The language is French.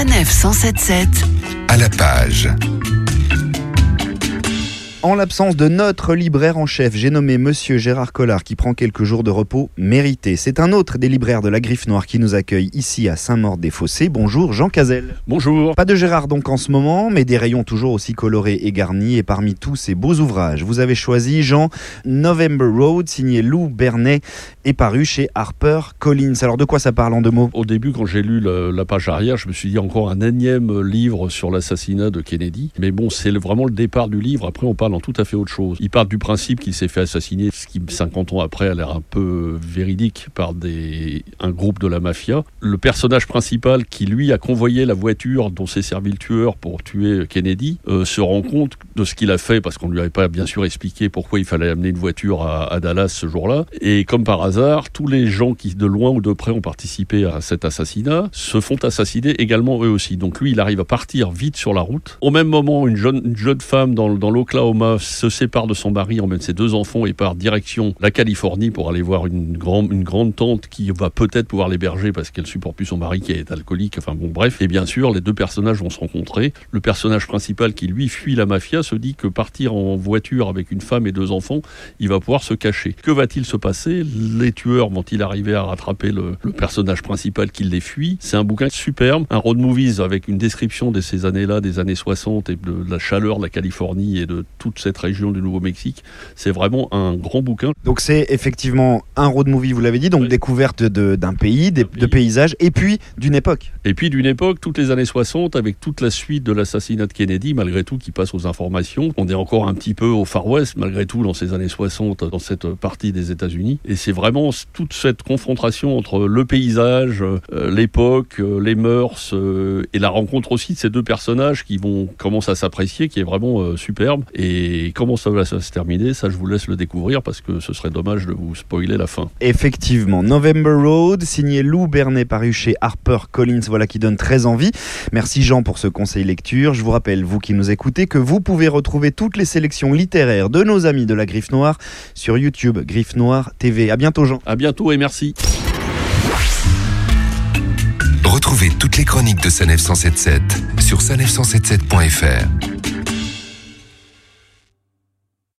Sanef 177 à la page. En l'absence de notre libraire en chef, j'ai nommé Monsieur Gérard Collard qui prend quelques jours de repos mérité. C'est un autre des libraires de la Griffe Noire qui nous accueille ici à Saint-Maur-des-Fossés. Bonjour Jean Cazel. Bonjour. Pas de Gérard donc en ce moment, mais des rayons toujours aussi colorés et garnis. Et parmi tous ces beaux ouvrages, vous avez choisi Jean November Road, signé Lou Bernet et paru chez Harper Collins. Alors de quoi ça parle en deux mots? Au début, quand j'ai lu le- la page arrière, je me suis dit encore un énième livre sur l'assassinat de Kennedy. Mais bon, c'est vraiment le départ du livre. Après, on parle en tout à fait autre chose. Il part du principe qu'il s'est fait assassiner, ce qui 50 ans après a l'air un peu véridique par des, un groupe de la mafia. Le personnage principal qui lui a convoyé la voiture dont s'est servi le tueur pour tuer Kennedy euh, se rend compte de ce qu'il a fait parce qu'on lui avait pas bien sûr expliqué pourquoi il fallait amener une voiture à, à Dallas ce jour-là. Et comme par hasard, tous les gens qui de loin ou de près ont participé à cet assassinat se font assassiner également eux aussi. Donc lui, il arrive à partir vite sur la route. Au même moment, une jeune, une jeune femme dans, dans l'Oklahoma se sépare de son mari, emmène ses deux enfants et part direction la Californie pour aller voir une, grande une grande tante qui va peut-être pouvoir l'héberger parce qu'elle supporte plus son mari qui est alcoolique. Enfin bon, bref. Et bien sûr, les deux personnages vont se rencontrer. Le personnage principal qui lui fuit la mafia se dit que partir en voiture avec une femme et deux enfants, il va pouvoir se cacher. Que va-t-il se passer? Les tueurs vont-ils arriver à rattraper le, le personnage principal qui les fuit? C'est un bouquin superbe, un road movies avec une description de ces années-là, des années 60 et de la chaleur de la Californie et de toute cette région du Nouveau-Mexique. C'est vraiment un grand bouquin. Donc c'est effectivement un road movie, vous l'avez dit, donc Oui. découverte d'un pays, des- de pays. paysages, et puis d'une époque. Et puis d'une époque, toutes les années 60, avec toute la suite de l'assassinat de Kennedy, malgré tout, qui passe aux informations. On est encore un petit peu au Far West, malgré tout, dans ces années 60, dans cette partie des États-Unis. Et c'est vraiment toute cette confrontation entre le paysage, euh, l'époque, euh, les mœurs, euh, et la rencontre aussi de ces deux personnages qui vont commencer à s'apprécier, qui est vraiment superbe. Et comment ça va se terminer, ça je vous laisse le découvrir parce que ce serait dommage de vous spoiler la fin. Effectivement, November Road, signé Lou Bernet, paru chez Harper Collins, voilà qui donne très envie. Merci Jean pour ce conseil lecture. Je vous rappelle, vous qui nous écoutez, que vous pouvez retrouver toutes les sélections littéraires de nos amis de la Griffe Noire sur YouTube, Griffe Noire TV. À bientôt Jean. À bientôt et merci. Retrouvez toutes les chroniques de Sanef 177 sur sanef177.fr.